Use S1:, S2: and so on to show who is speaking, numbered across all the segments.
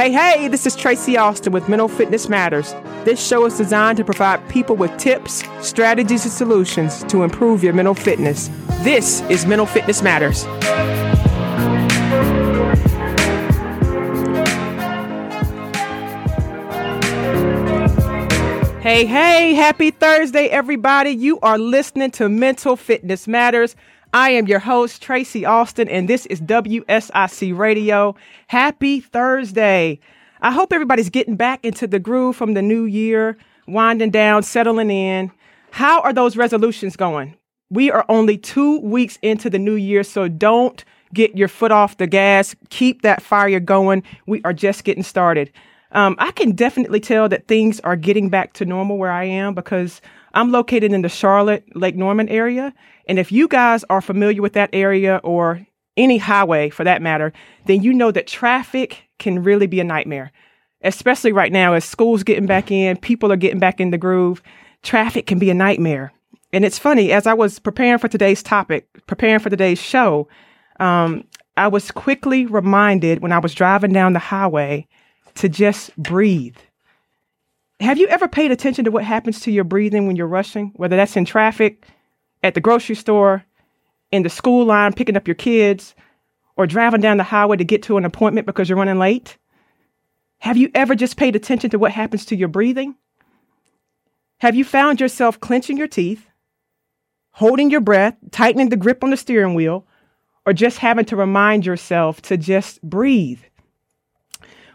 S1: Hey, hey, this is Tracy Alston with Mental Fitness Matters. This show is designed to provide people with tips, strategies, and solutions to improve your mental fitness. This is Mental Fitness Matters. Hey, hey, happy Thursday, everybody. You are listening to Mental Fitness Matters. I am your host, Tracy Alston, and this is WSIC Radio. Happy Thursday. I hope everybody's getting back into the groove from the new year, winding down, settling in. How are those resolutions going? We are only two weeks into the new year, so don't get your foot off the gas. Keep that fire going. We are just getting started. Um, I can definitely tell that things are getting back to normal where I am because I'm located in the Charlotte, Lake Norman area. And if you guys are familiar with that area or any highway for that matter, then you know that traffic can really be a nightmare, especially right now as school's getting back in, people are getting back in the groove. Traffic can be a nightmare. And it's funny, as I was preparing for today's topic, preparing for today's show, um, I was quickly reminded when I was driving down the highway to just breathe. Have you ever paid attention to what happens to your breathing when you're rushing, whether that's in traffic, at the grocery store, in the school line picking up your kids, or driving down the highway to get to an appointment because you're running late? Have you ever just paid attention to what happens to your breathing? Have you found yourself clenching your teeth, holding your breath, tightening the grip on the steering wheel, or just having to remind yourself to just breathe?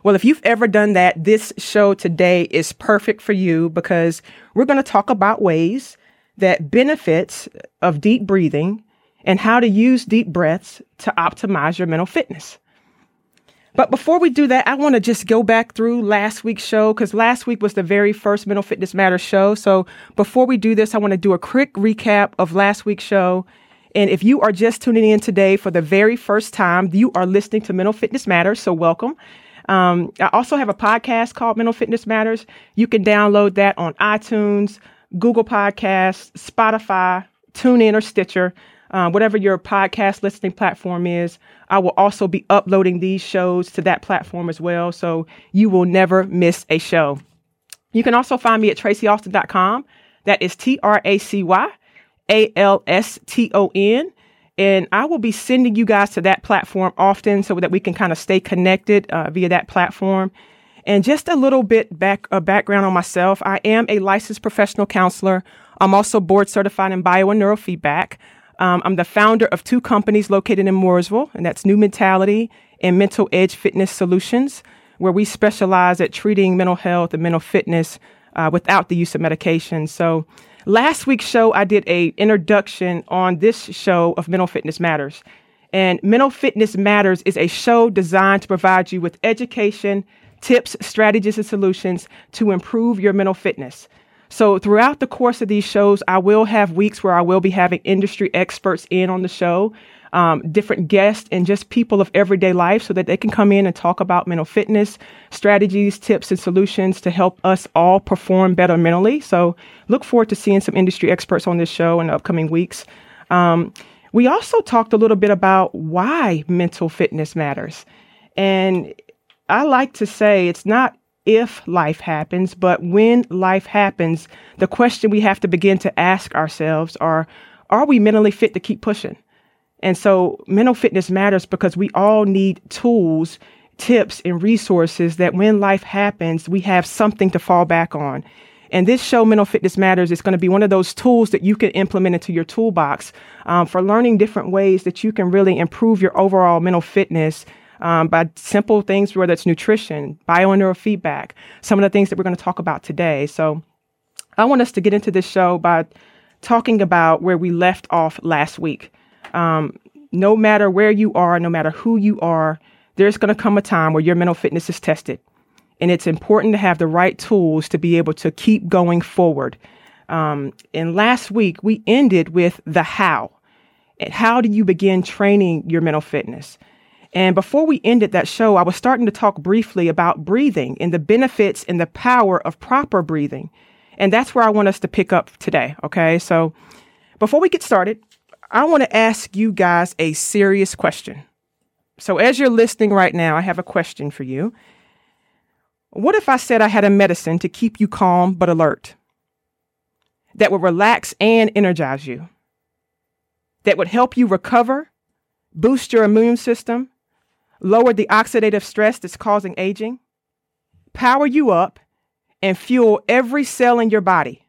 S1: Well, if you've ever done that, this show today is perfect for you because we're going to talk about ways that benefits of deep breathing and how to use deep breaths to optimize your mental fitness. But before we do that, I want to just go back through last week's show because last week was the very first Mental Fitness Matters show. So before we do this, I want to do a quick recap of last week's show. And if you are just tuning in today for the very first time, you are listening to Mental Fitness Matters. So welcome. Um, I also have a podcast called Mental Fitness Matters. You can download that on iTunes, Google Podcasts, Spotify, TuneIn, or Stitcher, uh, whatever your podcast listening platform is. I will also be uploading these shows to that platform as well, so you will never miss a show. You can also find me at tracyalston.com. That is T R A C Y A L S T O N. And I will be sending you guys to that platform often so that we can kind of stay connected uh, via that platform. And just a little bit back a background on myself. I am a licensed professional counselor. I'm also board certified in bio and neurofeedback. Um, I'm the founder of two companies located in Mooresville, and that's New Mentality and Mental Edge Fitness Solutions, where we specialize at treating mental health and mental fitness uh, without the use of medication. So Last week's show, I did a introduction on this show of Mental Fitness Matters. And Mental Fitness Matters is a show designed to provide you with education, tips, strategies, and solutions to improve your mental fitness. So, throughout the course of these shows, I will have weeks where I will be having industry experts in on the show um, different guests and just people of everyday life so that they can come in and talk about mental fitness strategies, tips, and solutions to help us all perform better mentally. So look forward to seeing some industry experts on this show in the upcoming weeks. Um, we also talked a little bit about why mental fitness matters. And I like to say it's not if life happens, but when life happens, the question we have to begin to ask ourselves are, are we mentally fit to keep pushing? And so mental fitness matters because we all need tools, tips, and resources that when life happens, we have something to fall back on. And this show, Mental Fitness Matters, is going to be one of those tools that you can implement into your toolbox um, for learning different ways that you can really improve your overall mental fitness um, by simple things, whether it's nutrition, bioneuroFeedback, some of the things that we're going to talk about today. So I want us to get into this show by talking about where we left off last week um, no matter where you are, no matter who you are, there's going to come a time where your mental fitness is tested. And it's important to have the right tools to be able to keep going forward. Um, and last week, we ended with the how. And how do you begin training your mental fitness? And before we ended that show, I was starting to talk briefly about breathing and the benefits and the power of proper breathing. And that's where I want us to pick up today. Okay. So before we get started, I want to ask you guys a serious question. So, as you're listening right now, I have a question for you. What if I said I had a medicine to keep you calm but alert? That would relax and energize you. That would help you recover, boost your immune system, lower the oxidative stress that's causing aging, power you up, and fuel every cell in your body,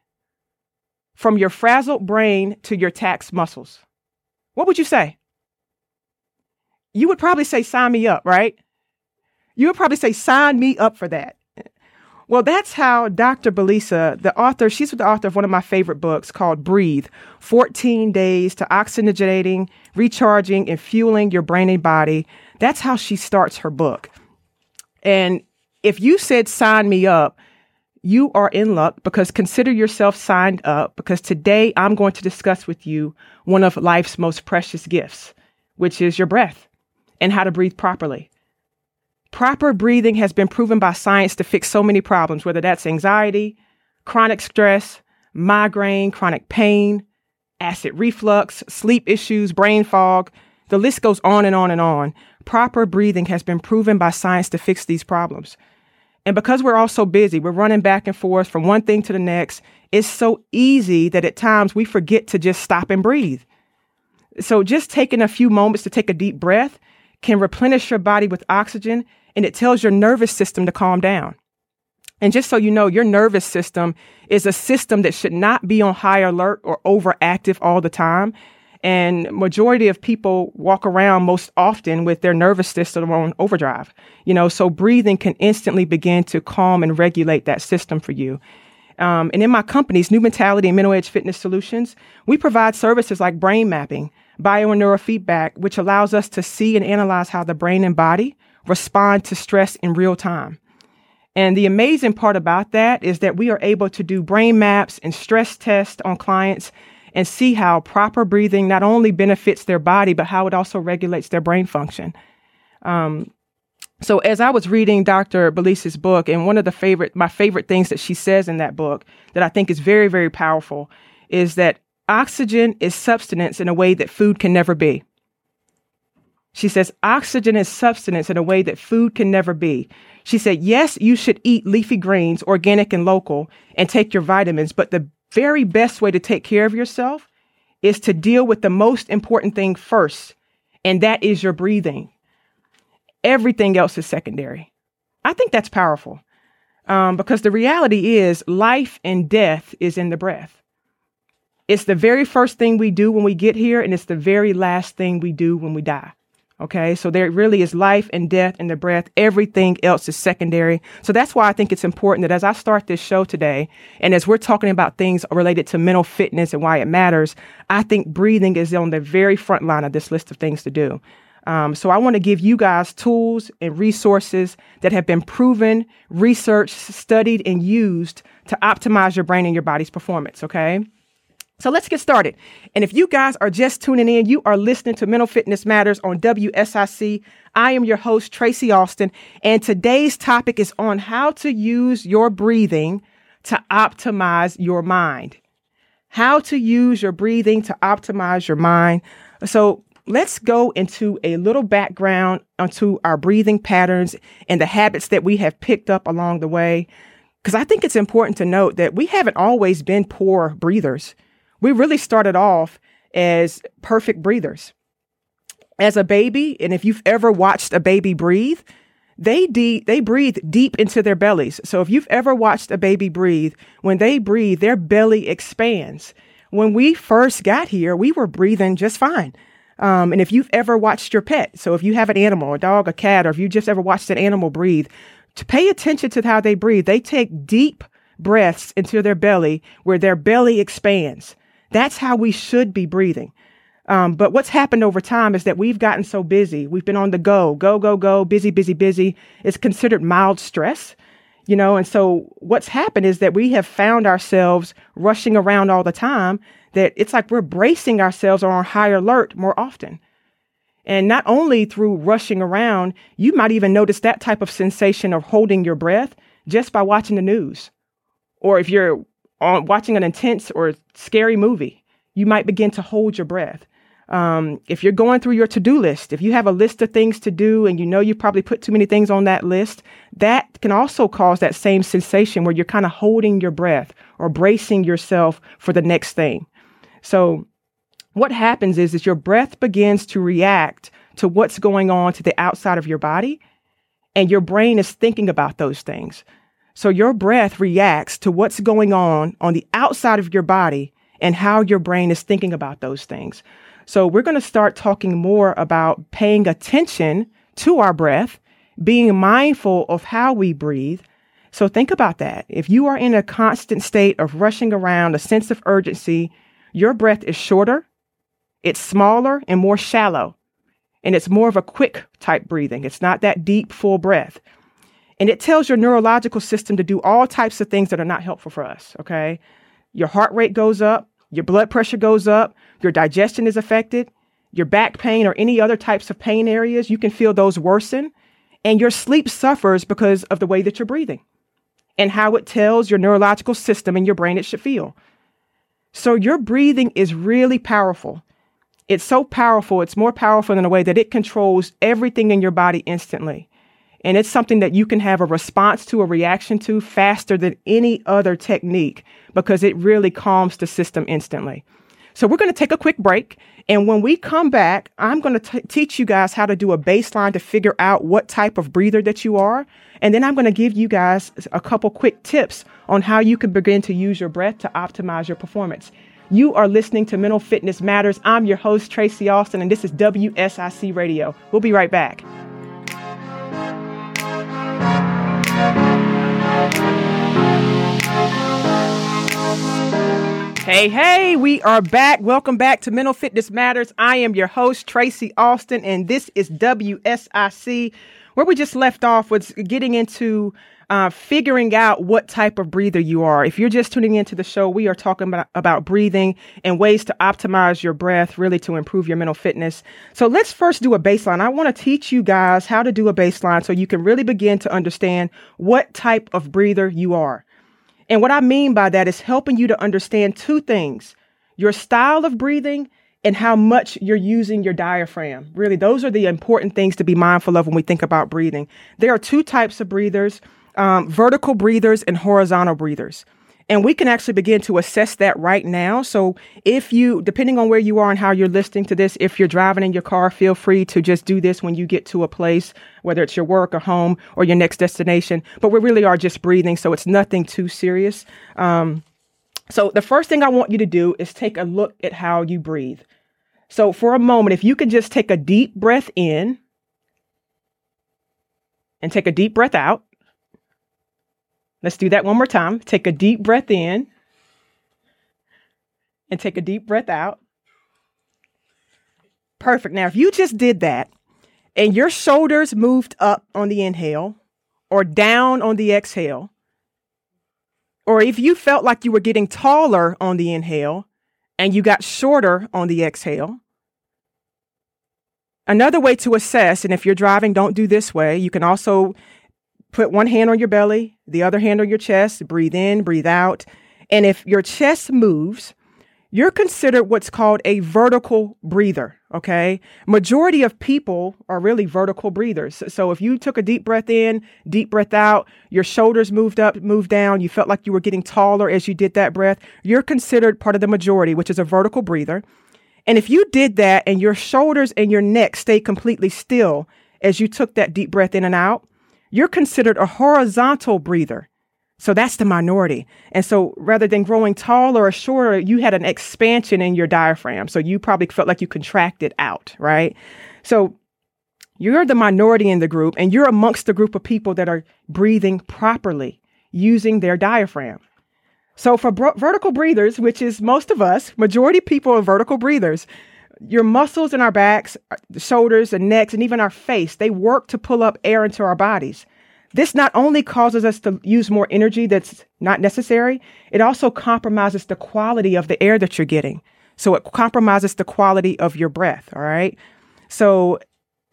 S1: from your frazzled brain to your taxed muscles. What would you say? You would probably say, sign me up, right? You would probably say, sign me up for that. Well, that's how Dr. Belisa, the author, she's the author of one of my favorite books called Breathe 14 Days to Oxygenating, Recharging, and Fueling Your Brain and Body. That's how she starts her book. And if you said sign me up, you are in luck because consider yourself signed up because today I'm going to discuss with you one of life's most precious gifts, which is your breath and how to breathe properly. Proper breathing has been proven by science to fix so many problems, whether that's anxiety, chronic stress, migraine, chronic pain, acid reflux, sleep issues, brain fog. The list goes on and on and on. Proper breathing has been proven by science to fix these problems. And because we're all so busy, we're running back and forth from one thing to the next, it's so easy that at times we forget to just stop and breathe. So just taking a few moments to take a deep breath can replenish your body with oxygen and it tells your nervous system to calm down. And just so you know, your nervous system is a system that should not be on high alert or overactive all the time. And majority of people walk around most often with their nervous system on overdrive. You know, so breathing can instantly begin to calm and regulate that system for you. Um, and in my companies, New Mentality and Mental Edge Fitness Solutions, we provide services like brain mapping, bio and neurofeedback, which allows us to see and analyze how the brain and body respond to stress in real time. And the amazing part about that is that we are able to do brain maps and stress tests on clients and see how proper breathing not only benefits their body, but how it also regulates their brain function. Um, so as I was reading Dr. Belisa's book, and one of the favorite, my favorite things that she says in that book that I think is very, very powerful is that oxygen is substance in a way that food can never be. She says, oxygen is substance in a way that food can never be. She said, yes, you should eat leafy greens, organic and local, and take your vitamins, but the very best way to take care of yourself is to deal with the most important thing first, and that is your breathing. Everything else is secondary. I think that's powerful um, because the reality is life and death is in the breath. It's the very first thing we do when we get here, and it's the very last thing we do when we die. Okay, so there really is life and death in the breath. Everything else is secondary. So that's why I think it's important that as I start this show today, and as we're talking about things related to mental fitness and why it matters, I think breathing is on the very front line of this list of things to do. Um, so I want to give you guys tools and resources that have been proven, researched, studied, and used to optimize your brain and your body's performance. Okay. So let's get started. And if you guys are just tuning in, you are listening to Mental Fitness Matters on WSIC. I am your host, Tracy Alston, and today's topic is on how to use your breathing to optimize your mind. How to use your breathing to optimize your mind. So let's go into a little background onto our breathing patterns and the habits that we have picked up along the way. Because I think it's important to note that we haven't always been poor breathers we really started off as perfect breathers. As a baby, and if you've ever watched a baby breathe, they de- they breathe deep into their bellies. So if you've ever watched a baby breathe, when they breathe, their belly expands. When we first got here, we were breathing just fine. Um, and if you've ever watched your pet, so if you have an animal, a dog, a cat, or if you just ever watched an animal breathe, to pay attention to how they breathe. They take deep breaths into their belly where their belly expands. That's how we should be breathing. Um, but what's happened over time is that we've gotten so busy. We've been on the go, go, go, go, busy, busy, busy. It's considered mild stress, you know. And so what's happened is that we have found ourselves rushing around all the time. That it's like we're bracing ourselves on high alert more often. And not only through rushing around, you might even notice that type of sensation of holding your breath just by watching the news. Or if you're on watching an intense or scary movie, you might begin to hold your breath. Um, if you're going through your to-do list, if you have a list of things to do and you know you probably put too many things on that list, that can also cause that same sensation where you're kind of holding your breath or bracing yourself for the next thing. So what happens is, is your breath begins to react to what's going on to the outside of your body and your brain is thinking about those things. So your breath reacts to what's going on on the outside of your body and how your brain is thinking about those things. So we're going to start talking more about paying attention to our breath, being mindful of how we breathe. So think about that. If you are in a constant state of rushing around, a sense of urgency, your breath is shorter, it's smaller and more shallow, and it's more of a quick type breathing. It's not that deep, full breath. And it tells your neurological system to do all types of things that are not helpful for us. Okay. Your heart rate goes up, your blood pressure goes up, your digestion is affected, your back pain or any other types of pain areas, you can feel those worsen. And your sleep suffers because of the way that you're breathing and how it tells your neurological system and your brain it should feel. So your breathing is really powerful. It's so powerful, it's more powerful in a way that it controls everything in your body instantly. And it's something that you can have a response to, a reaction to faster than any other technique because it really calms the system instantly. So we're going to take a quick break. And when we come back, I'm going to teach you guys how to do a baseline to figure out what type of breather that you are. And then I'm going to give you guys a couple quick tips on how you can begin to use your breath to optimize your performance. You are listening to Mental Fitness Matters. I'm your host, Tracy Alston, and this is WSIC Radio. We'll be right back. Hey, hey, we are back. Welcome back to Mental Fitness Matters. I am your host, Tracy Alston, and this is WSIC. Where we just left off was getting into uh, figuring out what type of breather you are. If you're just tuning into the show, we are talking about, about breathing and ways to optimize your breath, really to improve your mental fitness. So let's first do a baseline. I want to teach you guys how to do a baseline so you can really begin to understand what type of breather you are. And what I mean by that is helping you to understand two things your style of breathing and how much you're using your diaphragm. Really, those are the important things to be mindful of when we think about breathing. There are two types of breathers um, vertical breathers and horizontal breathers. And we can actually begin to assess that right now. So if you, depending on where you are and how you're listening to this, if you're driving in your car, feel free to just do this when you get to a place, whether it's your work or home or your next destination. But we really are just breathing. So it's nothing too serious. Um, so the first thing I want you to do is take a look at how you breathe. So for a moment, if you can just take a deep breath in and take a deep breath out. Let's do that one more time. Take a deep breath in and take a deep breath out. Perfect. Now, if you just did that and your shoulders moved up on the inhale or down on the exhale, or if you felt like you were getting taller on the inhale and you got shorter on the exhale, another way to assess, and if you're driving, don't do this way, you can also put one hand on your belly, the other hand on your chest, breathe in, breathe out. And if your chest moves, you're considered what's called a vertical breather. Okay. Majority of people are really vertical breathers. So if you took a deep breath in, deep breath out, your shoulders moved up, moved down, you felt like you were getting taller as you did that breath, you're considered part of the majority, which is a vertical breather. And if you did that and your shoulders and your neck stayed completely still as you took that deep breath in and out, you're considered a horizontal breather. So that's the minority. And so rather than growing taller or shorter, you had an expansion in your diaphragm. So you probably felt like you contracted out, right? So you're the minority in the group and you're amongst the group of people that are breathing properly using their diaphragm. So for bro- vertical breathers, which is most of us, majority people are vertical breathers, your muscles in our backs, the shoulders and necks, and even our face, they work to pull up air into our bodies. This not only causes us to use more energy that's not necessary, it also compromises the quality of the air that you're getting. So it compromises the quality of your breath. All right. So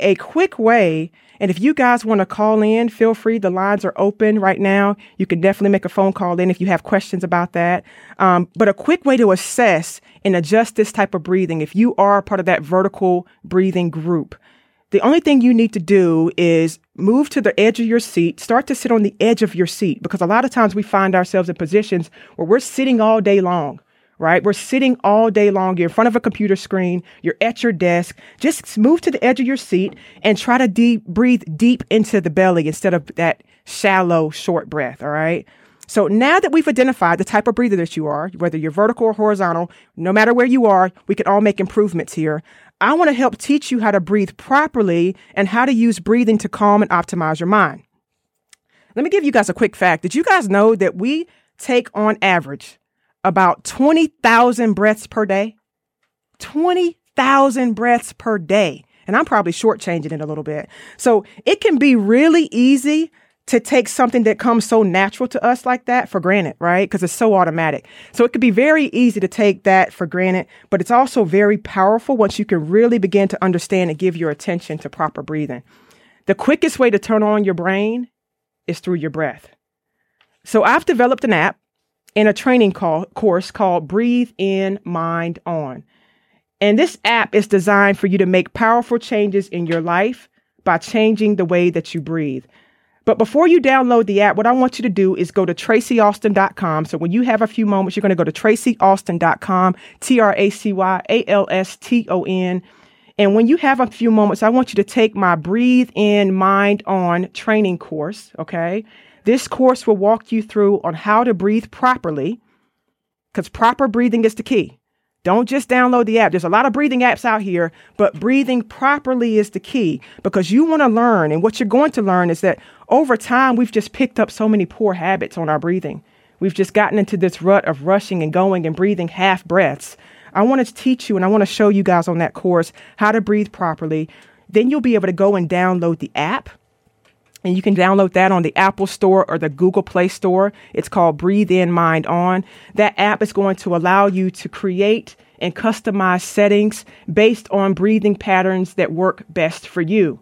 S1: a quick way And if you guys want to call in, feel free. The lines are open right now. You can definitely make a phone call in if you have questions about that. Um, but a quick way to assess and adjust this type of breathing, if you are part of that vertical breathing group, the only thing you need to do is move to the edge of your seat, start to sit on the edge of your seat, because a lot of times we find ourselves in positions where we're sitting all day long right? We're sitting all day long. You're in front of a computer screen. You're at your desk. Just move to the edge of your seat and try to deep, breathe deep into the belly instead of that shallow, short breath. All right. So now that we've identified the type of breather that you are, whether you're vertical or horizontal, no matter where you are, we can all make improvements here. I want to help teach you how to breathe properly and how to use breathing to calm and optimize your mind. Let me give you guys a quick fact. Did you guys know that we take on average about 20,000 breaths per day? 20,000 breaths per day. And I'm probably shortchanging it a little bit. So it can be really easy to take something that comes so natural to us like that for granted, right? Because it's so automatic. So it could be very easy to take that for granted, but it's also very powerful once you can really begin to understand and give your attention to proper breathing. The quickest way to turn on your brain is through your breath. So I've developed an app in a training call, course called Breathe In, Mind On. And this app is designed for you to make powerful changes in your life by changing the way that you breathe. But before you download the app, what I want you to do is go to tracyalston.com. So when you have a few moments, you're going to go to tracyalston.com, T R A C Y A L S T O N. And when you have a few moments, I want you to take my Breathe In Mind On training course, okay? This course will walk you through on how to breathe properly because proper breathing is the key. Don't just download the app. There's a lot of breathing apps out here, but breathing properly is the key because you want to learn. And what you're going to learn is that over time, we've just picked up so many poor habits on our breathing. We've just gotten into this rut of rushing and going and breathing half breaths. I want to teach you and I want to show you guys on that course how to breathe properly. Then you'll be able to go and download the app and you can download that on the Apple Store or the Google Play Store. It's called Breathe In Mind On. That app is going to allow you to create and customize settings based on breathing patterns that work best for you.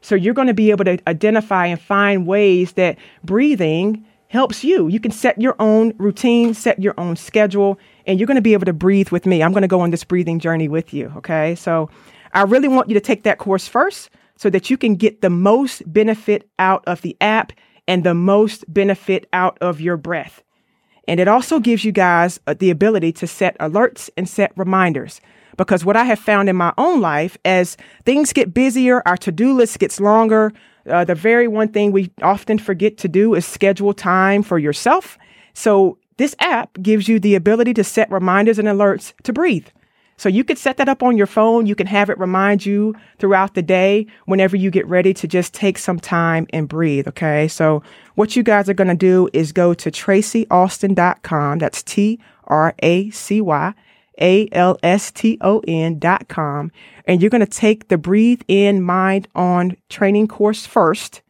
S1: So you're going to be able to identify and find ways that breathing helps you. You can set your own routine, set your own schedule, and you're going to be able to breathe with me. I'm going to go on this breathing journey with you. Okay. So I really want you to take that course first so that you can get the most benefit out of the app and the most benefit out of your breath. And it also gives you guys uh, the ability to set alerts and set reminders. Because what I have found in my own life, as things get busier, our to do list gets longer. Uh, the very one thing we often forget to do is schedule time for yourself. So this app gives you the ability to set reminders and alerts to breathe. So you could set that up on your phone. You can have it remind you throughout the day whenever you get ready to just take some time and breathe. Okay. So what you guys are going to do is go to tracyalston.com. That's T R A C Y A L S T O N dot com. And you're going to take the breathe in mind on training course first.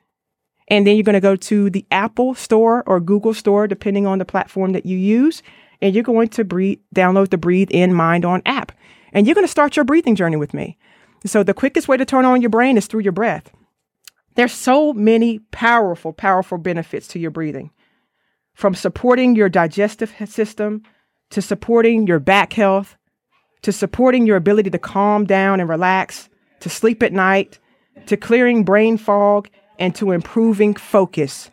S1: And then you're going to go to the Apple store or Google store, depending on the platform that you use and you're going to breathe, download the Breathe In Mind On app. And you're going to start your breathing journey with me. So the quickest way to turn on your brain is through your breath. There's so many powerful, powerful benefits to your breathing. From supporting your digestive system to supporting your back health to supporting your ability to calm down and relax, to sleep at night, to clearing brain fog, and to improving focus.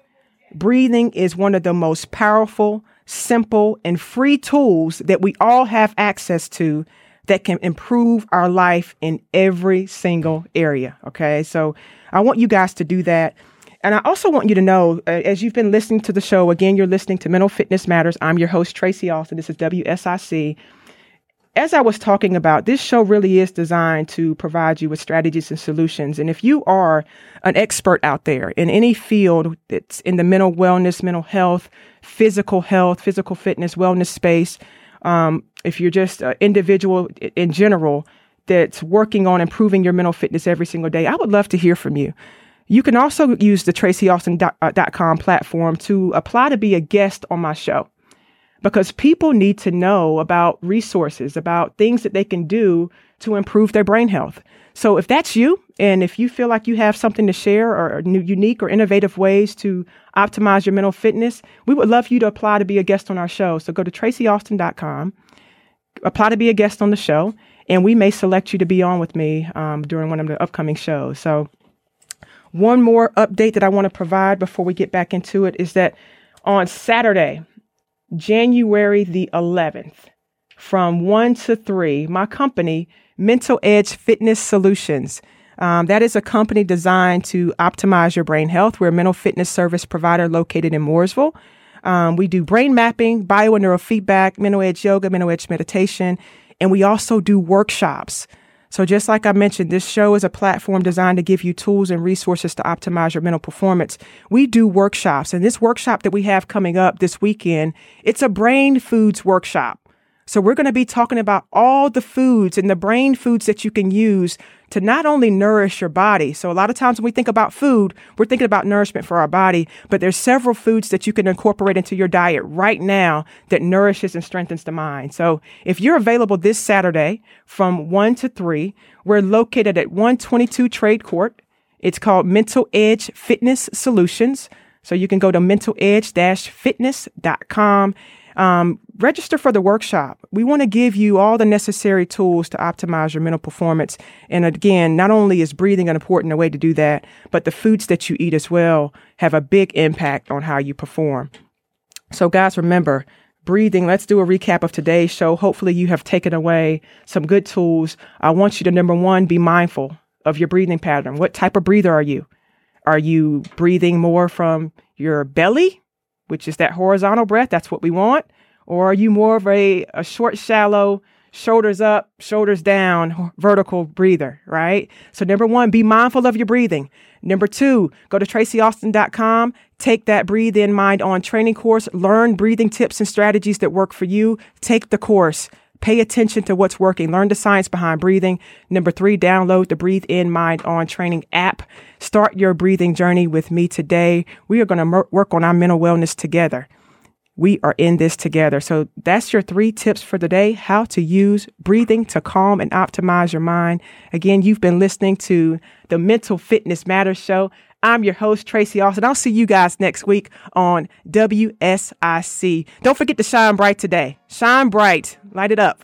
S1: Breathing is one of the most powerful simple, and free tools that we all have access to that can improve our life in every single area. Okay. So I want you guys to do that. And I also want you to know, uh, as you've been listening to the show, again, you're listening to Mental Fitness Matters. I'm your host, Tracy Alston. This is WSIC as I was talking about, this show really is designed to provide you with strategies and solutions. And if you are an expert out there in any field that's in the mental wellness, mental health, physical health, physical fitness, wellness space, um, if you're just an individual in general that's working on improving your mental fitness every single day, I would love to hear from you. You can also use the tracyalston.com platform to apply to be a guest on my show because people need to know about resources, about things that they can do to improve their brain health. So if that's you And if you feel like you have something to share or new, unique or innovative ways to optimize your mental fitness, we would love you to apply to be a guest on our show. So go to tracyalston.com, apply to be a guest on the show, and we may select you to be on with me um, during one of the upcoming shows. So, one more update that I want to provide before we get back into it is that on Saturday, January the 11th, from 1 to 3, my company, Mental Edge Fitness Solutions, um, that is a company designed to optimize your brain health. We're a mental fitness service provider located in Mooresville. Um, we do brain mapping, bio and neurofeedback, mental edge yoga, mental edge meditation, and we also do workshops. So, just like I mentioned, this show is a platform designed to give you tools and resources to optimize your mental performance. We do workshops, and this workshop that we have coming up this weekend, it's a brain foods workshop. So we're going to be talking about all the foods and the brain foods that you can use to not only nourish your body. So a lot of times when we think about food, we're thinking about nourishment for our body, but there's several foods that you can incorporate into your diet right now that nourishes and strengthens the mind. So if you're available this Saturday from 1 to 3, we're located at 122 Trade Court. It's called Mental Edge Fitness Solutions. So you can go to mentaledge-fitness.com um, register for the workshop. We want to give you all the necessary tools to optimize your mental performance. And again, not only is breathing an important way to do that, but the foods that you eat as well have a big impact on how you perform. So, guys, remember, breathing. Let's do a recap of today's show. Hopefully, you have taken away some good tools. I want you to, number one, be mindful of your breathing pattern. What type of breather are you? Are you breathing more from your belly which is that horizontal breath. That's what we want. Or are you more of a, a short, shallow, shoulders up, shoulders down, vertical breather, right? So, number one, be mindful of your breathing. Number two, go to tracyalston.com, take that Breathe In Mind On training course, learn breathing tips and strategies that work for you. Take the course. Pay attention to what's working. Learn the science behind breathing. Number three, download the Breathe In Mind On training app. Start your breathing journey with me today. We are going to mer- work on our mental wellness together. We are in this together. So that's your three tips for the day how to use breathing to calm and optimize your mind. Again, you've been listening to the Mental Fitness Matters Show. I'm your host, Tracy Alston. I'll see you guys next week on WSIC. Don't forget to shine bright today. Shine bright. Light it up.